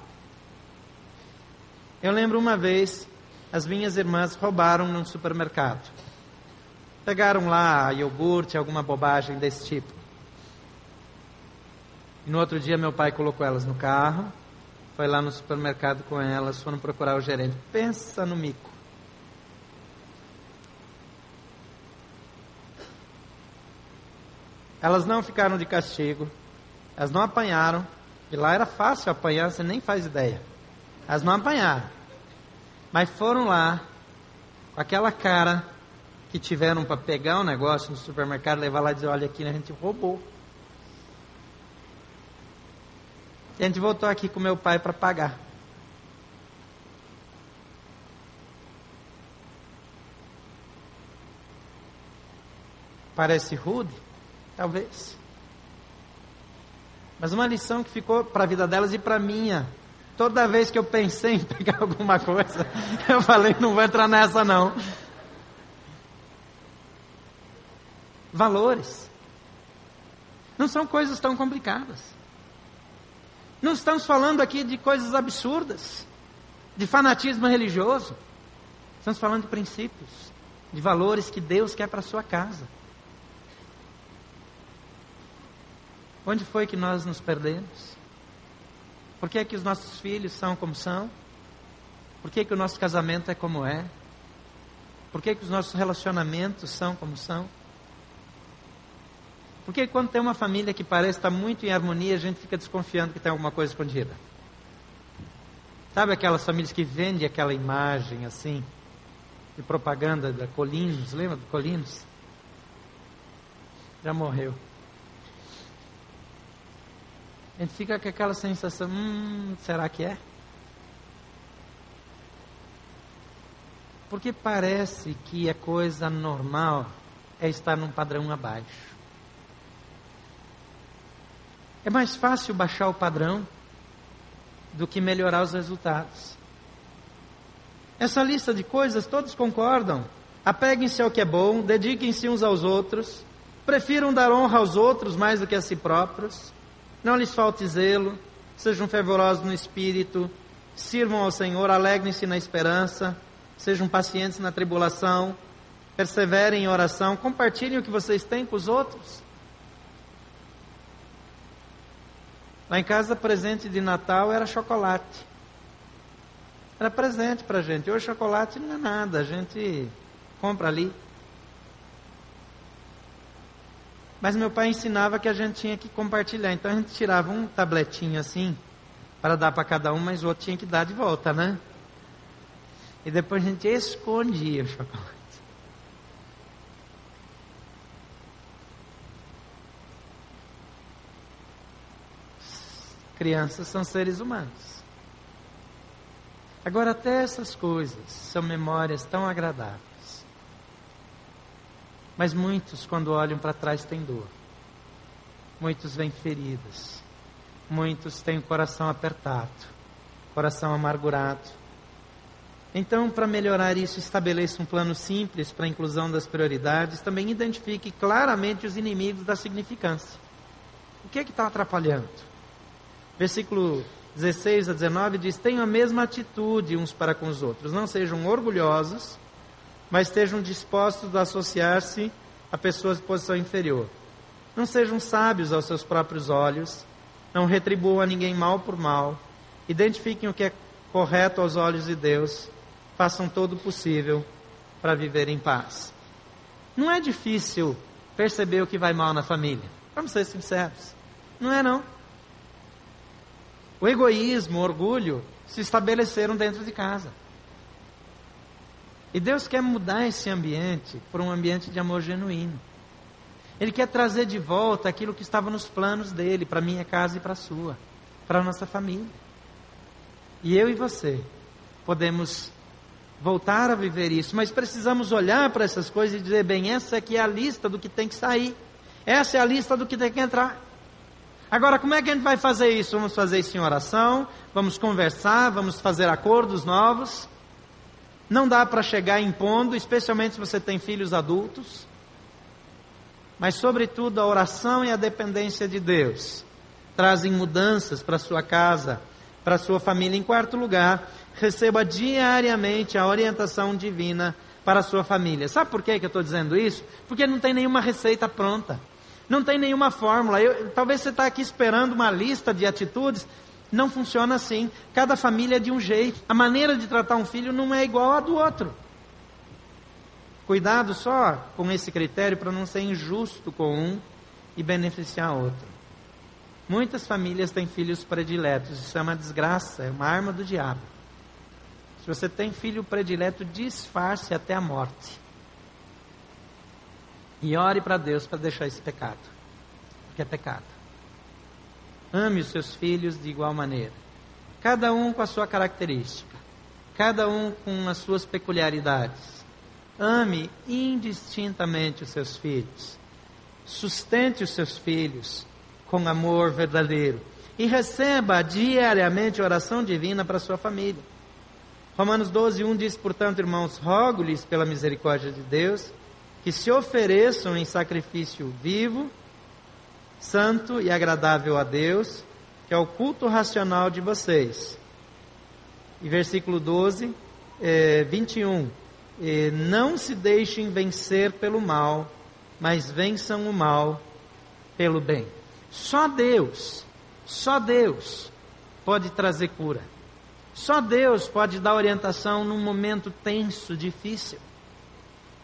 S5: Eu lembro uma vez, as minhas irmãs roubaram num supermercado. Pegaram lá iogurte, alguma bobagem desse tipo. E no outro dia meu pai colocou elas no carro, foi lá no supermercado com elas, foram procurar o gerente. Pensa no mico. Elas não ficaram de castigo, elas não apanharam, e lá era fácil apanhar, você nem faz ideia. Elas não apanharam, mas foram lá com aquela cara que tiveram para pegar um negócio no supermercado, levar lá e dizer: Olha, aqui a gente roubou. E a gente voltou aqui com meu pai para pagar. Parece rude? Talvez. Mas uma lição que ficou para a vida delas e para a minha. Toda vez que eu pensei em pegar alguma coisa, eu falei: não vou entrar nessa não. Valores. Não são coisas tão complicadas. Não estamos falando aqui de coisas absurdas, de fanatismo religioso. Estamos falando de princípios, de valores que Deus quer para a sua casa. Onde foi que nós nos perdemos? Por que é que os nossos filhos são como são? Por que, é que o nosso casamento é como é? Por que, é que os nossos relacionamentos são como são? Porque quando tem uma família que parece estar muito em harmonia, a gente fica desconfiando que tem alguma coisa escondida. Sabe aquelas famílias que vendem aquela imagem assim, de propaganda da Colinos, lembra do Colinos? Já morreu. A gente fica com aquela sensação, hum, será que é? Porque parece que a coisa normal é estar num padrão abaixo. É mais fácil baixar o padrão do que melhorar os resultados. Essa lista de coisas todos concordam. Apeguem-se ao que é bom, dediquem-se uns aos outros, prefiram dar honra aos outros mais do que a si próprios, não lhes falte zelo, sejam fervorosos no espírito, sirvam ao Senhor, alegrem-se na esperança, sejam pacientes na tribulação, perseverem em oração, compartilhem o que vocês têm com os outros. Lá em casa, presente de Natal era chocolate. Era presente para gente. Hoje, chocolate não é nada, a gente compra ali. Mas meu pai ensinava que a gente tinha que compartilhar. Então a gente tirava um tabletinho assim, para dar para cada um, mas o outro tinha que dar de volta, né? E depois a gente escondia o chocolate. Crianças são seres humanos. Agora, até essas coisas são memórias tão agradáveis. Mas muitos, quando olham para trás, têm dor. Muitos vêm feridos. Muitos têm o coração apertado, coração amargurado. Então, para melhorar isso, estabeleça um plano simples para a inclusão das prioridades. Também identifique claramente os inimigos da significância. O que é que está atrapalhando? Versículo 16 a 19 diz: Tenham a mesma atitude uns para com os outros. Não sejam orgulhosos, mas estejam dispostos a associar-se a pessoas de posição inferior. Não sejam sábios aos seus próprios olhos. Não retribuam a ninguém mal por mal. Identifiquem o que é correto aos olhos de Deus. Façam todo o possível para viver em paz. Não é difícil perceber o que vai mal na família. Vamos ser sinceros. Não é não. O egoísmo, o orgulho se estabeleceram dentro de casa. E Deus quer mudar esse ambiente para um ambiente de amor genuíno. Ele quer trazer de volta aquilo que estava nos planos dele, para minha casa e para a sua, para a nossa família. E eu e você podemos voltar a viver isso, mas precisamos olhar para essas coisas e dizer: bem, essa aqui é a lista do que tem que sair, essa é a lista do que tem que entrar. Agora, como é que a gente vai fazer isso? Vamos fazer isso em oração, vamos conversar, vamos fazer acordos novos. Não dá para chegar impondo, especialmente se você tem filhos adultos. mas, sobretudo, a oração e a dependência de Deus trazem mudanças para sua casa, para sua família. Em quarto lugar, receba diariamente a orientação divina para a sua família. Sabe por que, eu estou dizendo isso? Porque não tem nenhuma receita pronta. Não tem nenhuma fórmula. Eu, talvez você está aqui esperando uma lista de atitudes. Não funciona assim. Cada família é de um jeito. A maneira de tratar um filho não é igual à do outro. Cuidado só com esse critério para não ser injusto com um e beneficiar outro. Muitas famílias têm filhos prediletos. Isso é uma desgraça, é uma arma do diabo. Se você tem filho predileto, disfarce até a morte. E ore para Deus para deixar esse pecado. Porque é pecado. Ame os seus filhos de igual maneira. Cada um com a sua característica. Cada um com as suas peculiaridades. Ame indistintamente os seus filhos. Sustente os seus filhos com amor verdadeiro. E receba diariamente oração divina para sua família. Romanos 12, 1 diz, portanto, irmãos, rogo-lhes pela misericórdia de Deus, que se ofereçam em sacrifício vivo, santo e agradável a Deus, que é o culto racional de vocês. E versículo 12, eh, 21. Eh, não se deixem vencer pelo mal, mas vençam o mal pelo bem. Só Deus, só Deus pode trazer cura. Só Deus pode dar orientação num momento tenso, difícil.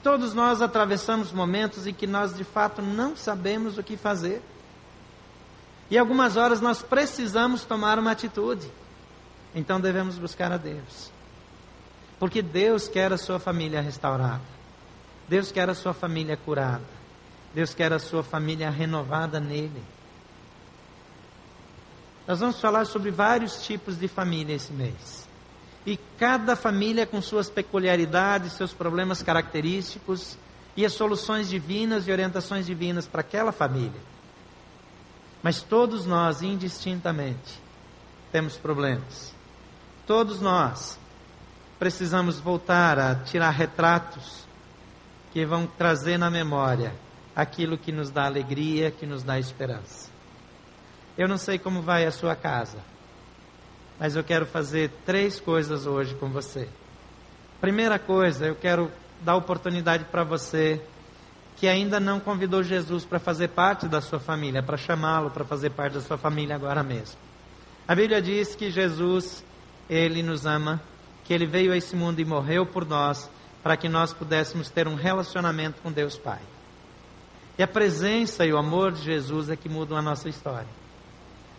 S5: Todos nós atravessamos momentos em que nós de fato não sabemos o que fazer. E algumas horas nós precisamos tomar uma atitude. Então devemos buscar a Deus. Porque Deus quer a sua família restaurada. Deus quer a sua família curada. Deus quer a sua família renovada nele. Nós vamos falar sobre vários tipos de família esse mês. E cada família com suas peculiaridades, seus problemas característicos e as soluções divinas e orientações divinas para aquela família. Mas todos nós, indistintamente, temos problemas. Todos nós precisamos voltar a tirar retratos que vão trazer na memória aquilo que nos dá alegria, que nos dá esperança. Eu não sei como vai a sua casa, mas eu quero fazer três coisas hoje com você. Primeira coisa, eu quero dar oportunidade para você que ainda não convidou Jesus para fazer parte da sua família, para chamá-lo para fazer parte da sua família agora mesmo. A Bíblia diz que Jesus, ele nos ama, que ele veio a esse mundo e morreu por nós, para que nós pudéssemos ter um relacionamento com Deus Pai. E a presença e o amor de Jesus é que mudam a nossa história.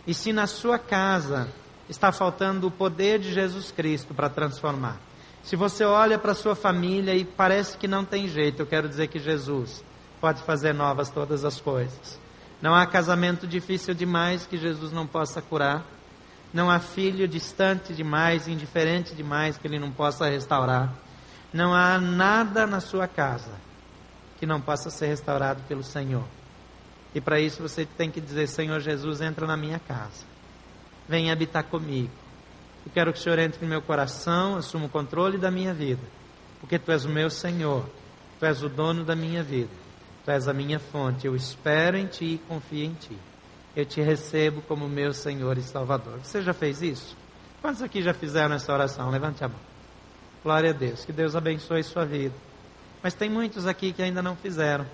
S5: E se na sua casa está faltando o poder de Jesus Cristo para transformar, se você olha para sua família e parece que não tem jeito, eu quero dizer que Jesus pode fazer novas todas as coisas. Não há casamento difícil demais que Jesus não possa curar. Não há filho distante demais, indiferente demais que ele não possa restaurar. Não há nada na sua casa que não possa ser restaurado pelo Senhor. E para isso você tem que dizer: Senhor Jesus, entra na minha casa. Vem habitar comigo. Eu quero que o Senhor entre no meu coração, assuma o controle da minha vida. Porque Tu és o meu Senhor. Tu és o dono da minha vida. Tu és a minha fonte. Eu espero em Ti e confio em Ti. Eu te recebo como meu Senhor e Salvador. Você já fez isso? Quantos aqui já fizeram essa oração? Levante a mão. Glória a Deus. Que Deus abençoe sua vida. Mas tem muitos aqui que ainda não fizeram.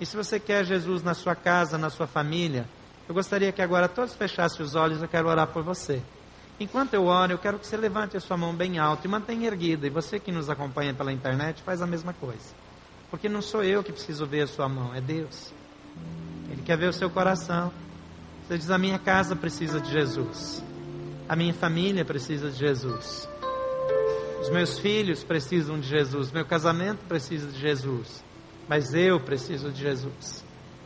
S5: E se você quer Jesus na sua casa, na sua família, eu gostaria que agora todos fechassem os olhos, eu quero orar por você. Enquanto eu oro, eu quero que você levante a sua mão bem alta e mantenha erguida. E você que nos acompanha pela internet, faz a mesma coisa. Porque não sou eu que preciso ver a sua mão, é Deus. Ele quer ver o seu coração. Você diz: A minha casa precisa de Jesus. A minha família precisa de Jesus. Os meus filhos precisam de Jesus. Meu casamento precisa de Jesus mas eu preciso de Jesus.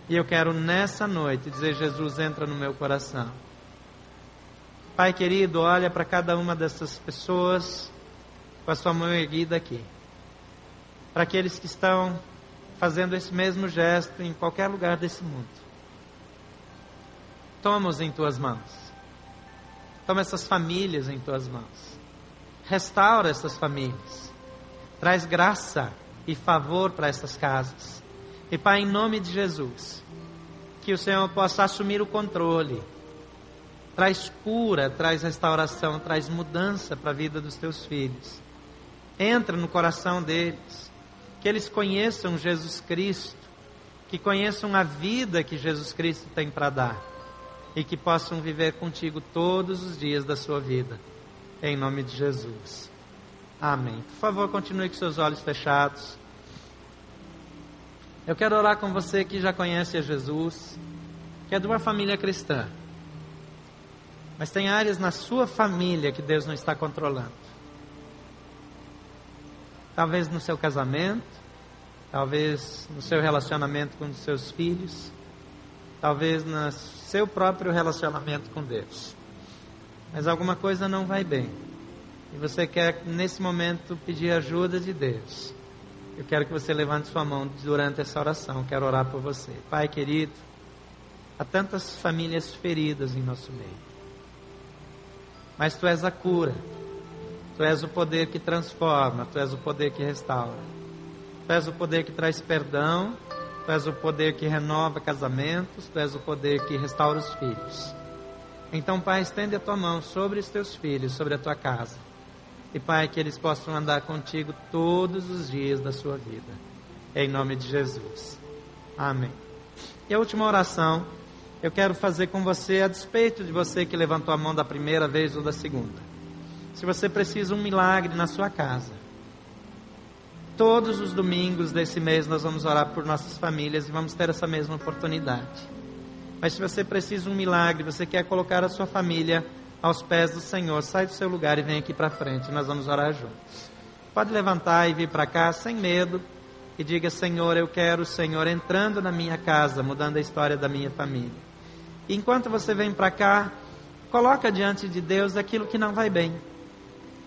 S5: E eu quero nessa noite dizer: Jesus, entra no meu coração. Pai querido, olha para cada uma dessas pessoas com a sua mão erguida aqui. Para aqueles que estão fazendo esse mesmo gesto em qualquer lugar desse mundo. Toma-os em tuas mãos. Toma essas famílias em tuas mãos. Restaura essas famílias. Traz graça e favor para essas casas. E Pai, em nome de Jesus, que o Senhor possa assumir o controle. Traz cura, traz restauração, traz mudança para a vida dos teus filhos. Entra no coração deles, que eles conheçam Jesus Cristo, que conheçam a vida que Jesus Cristo tem para dar e que possam viver contigo todos os dias da sua vida. Em nome de Jesus. Amém. Por favor, continue com seus olhos fechados. Eu quero orar com você que já conhece a Jesus, que é de uma família cristã. Mas tem áreas na sua família que Deus não está controlando. Talvez no seu casamento, talvez no seu relacionamento com os seus filhos, talvez no seu próprio relacionamento com Deus. Mas alguma coisa não vai bem. E você quer, nesse momento, pedir ajuda de Deus. Eu quero que você levante sua mão durante essa oração. Quero orar por você. Pai querido, há tantas famílias feridas em nosso meio. Mas tu és a cura. Tu és o poder que transforma. Tu és o poder que restaura. Tu és o poder que traz perdão. Tu és o poder que renova casamentos. Tu és o poder que restaura os filhos. Então, Pai, estende a tua mão sobre os teus filhos, sobre a tua casa. E, Pai, que eles possam andar contigo todos os dias da sua vida. Em nome de Jesus. Amém. E a última oração eu quero fazer com você, a despeito de você que levantou a mão da primeira vez ou da segunda. Se você precisa um milagre na sua casa, todos os domingos desse mês nós vamos orar por nossas famílias e vamos ter essa mesma oportunidade. Mas se você precisa um milagre, você quer colocar a sua família aos pés do Senhor, sai do seu lugar e vem aqui para frente, nós vamos orar juntos. Pode levantar e vir para cá sem medo e diga: Senhor, eu quero o Senhor entrando na minha casa, mudando a história da minha família. E enquanto você vem para cá, coloca diante de Deus aquilo que não vai bem,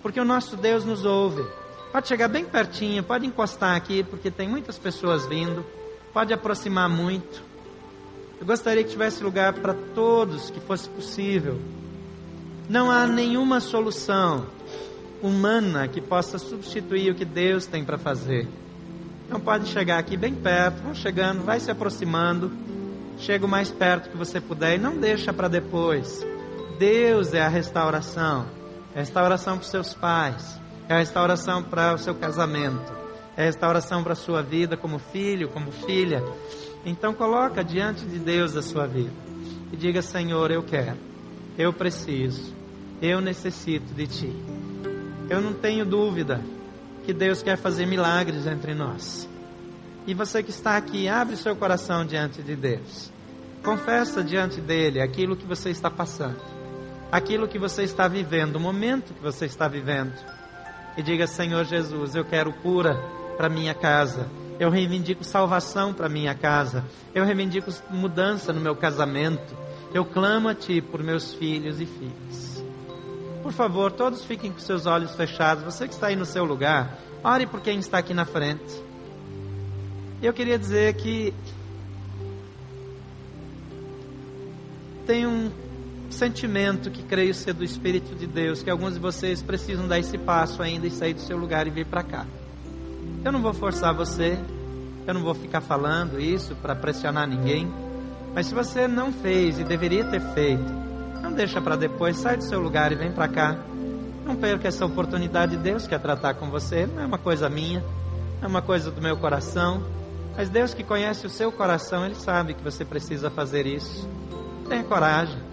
S5: porque o nosso Deus nos ouve. Pode chegar bem pertinho, pode encostar aqui, porque tem muitas pessoas vindo, pode aproximar muito. Eu gostaria que tivesse lugar para todos, que fosse possível. Não há nenhuma solução humana que possa substituir o que Deus tem para fazer. Então pode chegar aqui bem perto, vão chegando, vai se aproximando, chega o mais perto que você puder e não deixa para depois. Deus é a restauração, é restauração para os seus pais, é restauração para o seu casamento, é restauração para a sua vida como filho, como filha. Então coloca diante de Deus a sua vida e diga: Senhor, eu quero. Eu preciso, eu necessito de Ti. Eu não tenho dúvida que Deus quer fazer milagres entre nós. E você que está aqui, abre seu coração diante de Deus. Confessa diante dele aquilo que você está passando, aquilo que você está vivendo, o momento que você está vivendo. E diga: Senhor Jesus, eu quero cura para minha casa. Eu reivindico salvação para minha casa. Eu reivindico mudança no meu casamento. Eu clamo a Ti por meus filhos e filhas. Por favor, todos fiquem com seus olhos fechados. Você que está aí no seu lugar, ore por quem está aqui na frente. Eu queria dizer que tem um sentimento que creio ser do Espírito de Deus, que alguns de vocês precisam dar esse passo ainda e sair do seu lugar e vir para cá. Eu não vou forçar você, eu não vou ficar falando isso para pressionar ninguém. Mas se você não fez e deveria ter feito, não deixa para depois, sai do seu lugar e vem para cá. Não perca essa oportunidade, Deus quer tratar com você, não é uma coisa minha, é uma coisa do meu coração. Mas Deus que conhece o seu coração, Ele sabe que você precisa fazer isso. Tenha coragem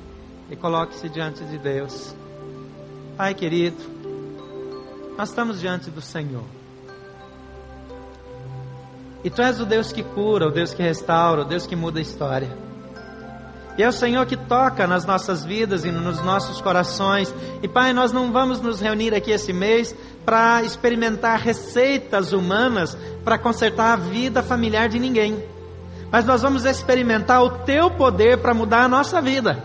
S5: e coloque-se diante de Deus. Pai querido, nós estamos diante do Senhor. E Tu és o Deus que cura, o Deus que restaura, o Deus que muda a história. E é o Senhor que toca nas nossas vidas e nos nossos corações. E Pai, nós não vamos nos reunir aqui esse mês para experimentar receitas humanas para consertar a vida familiar de ninguém. Mas nós vamos experimentar o Teu poder para mudar a nossa vida.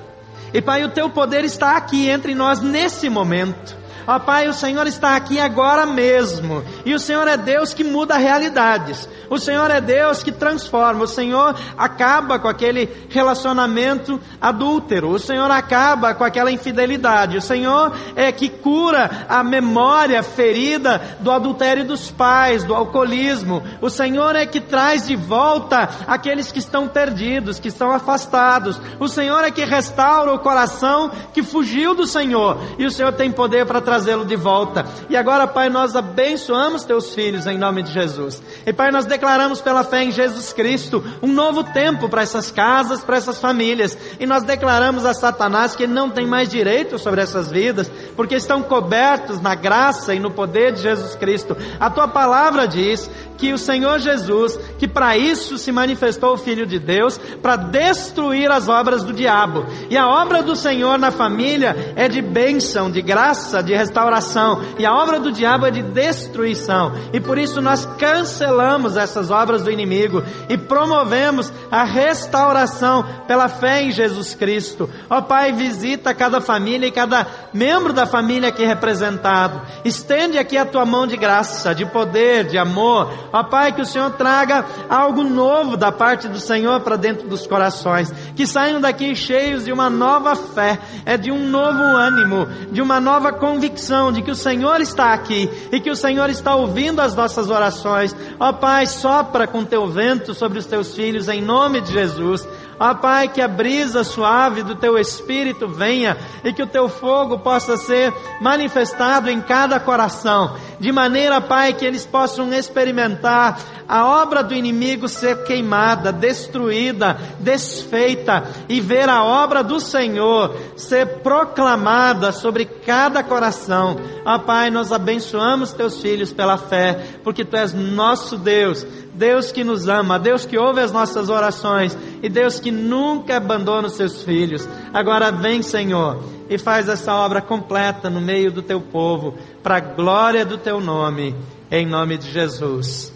S5: E Pai, o Teu poder está aqui entre nós nesse momento. Ó Pai, o Senhor está aqui agora mesmo. E o Senhor é Deus que muda realidades. O Senhor é Deus que transforma. O Senhor acaba com aquele relacionamento adúltero. O Senhor acaba com aquela infidelidade. O Senhor é que cura a memória ferida do adultério dos pais, do alcoolismo. O Senhor é que traz de volta aqueles que estão perdidos, que estão afastados. O Senhor é que restaura o coração que fugiu do Senhor. E o Senhor tem poder para trazê-lo de volta. E agora, Pai, nós abençoamos teus filhos em nome de Jesus. E Pai, nós declaramos pela fé em Jesus Cristo um novo tempo para essas casas, para essas famílias. E nós declaramos a Satanás que ele não tem mais direito sobre essas vidas, porque estão cobertos na graça e no poder de Jesus Cristo. A tua palavra diz que o Senhor Jesus, que para isso se manifestou o Filho de Deus, para destruir as obras do diabo. E a obra do Senhor na família é de bênção, de graça, de restauração. E a obra do diabo é de destruição. E por isso nós cancelamos essas obras do inimigo e promovemos a restauração pela fé em Jesus Cristo. Ó Pai, visita cada família e cada membro da família aqui representado. Estende aqui a tua mão de graça, de poder, de amor. Ó Pai, que o Senhor traga algo novo da parte do Senhor para dentro dos corações. Que saiam daqui cheios de uma nova fé, é de um novo ânimo, de uma nova convicção de que o Senhor está aqui e que o Senhor está ouvindo as nossas orações. Ó Pai, sopra com teu vento sobre os teus filhos em nome de Jesus. Ó Pai, que a brisa suave do Teu Espírito venha e que o Teu fogo possa ser manifestado em cada coração, de maneira, Pai, que eles possam experimentar a obra do inimigo ser queimada, destruída, desfeita e ver a obra do Senhor ser proclamada sobre cada coração. Ó Pai, nós abençoamos Teus filhos pela fé, porque Tu és nosso Deus Deus que nos ama, Deus que ouve as nossas orações e Deus que nunca abandona os seus filhos. Agora vem, Senhor, e faz essa obra completa no meio do teu povo, para a glória do teu nome, em nome de Jesus.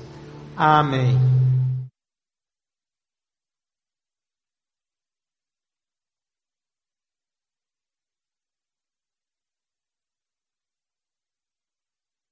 S5: Amém.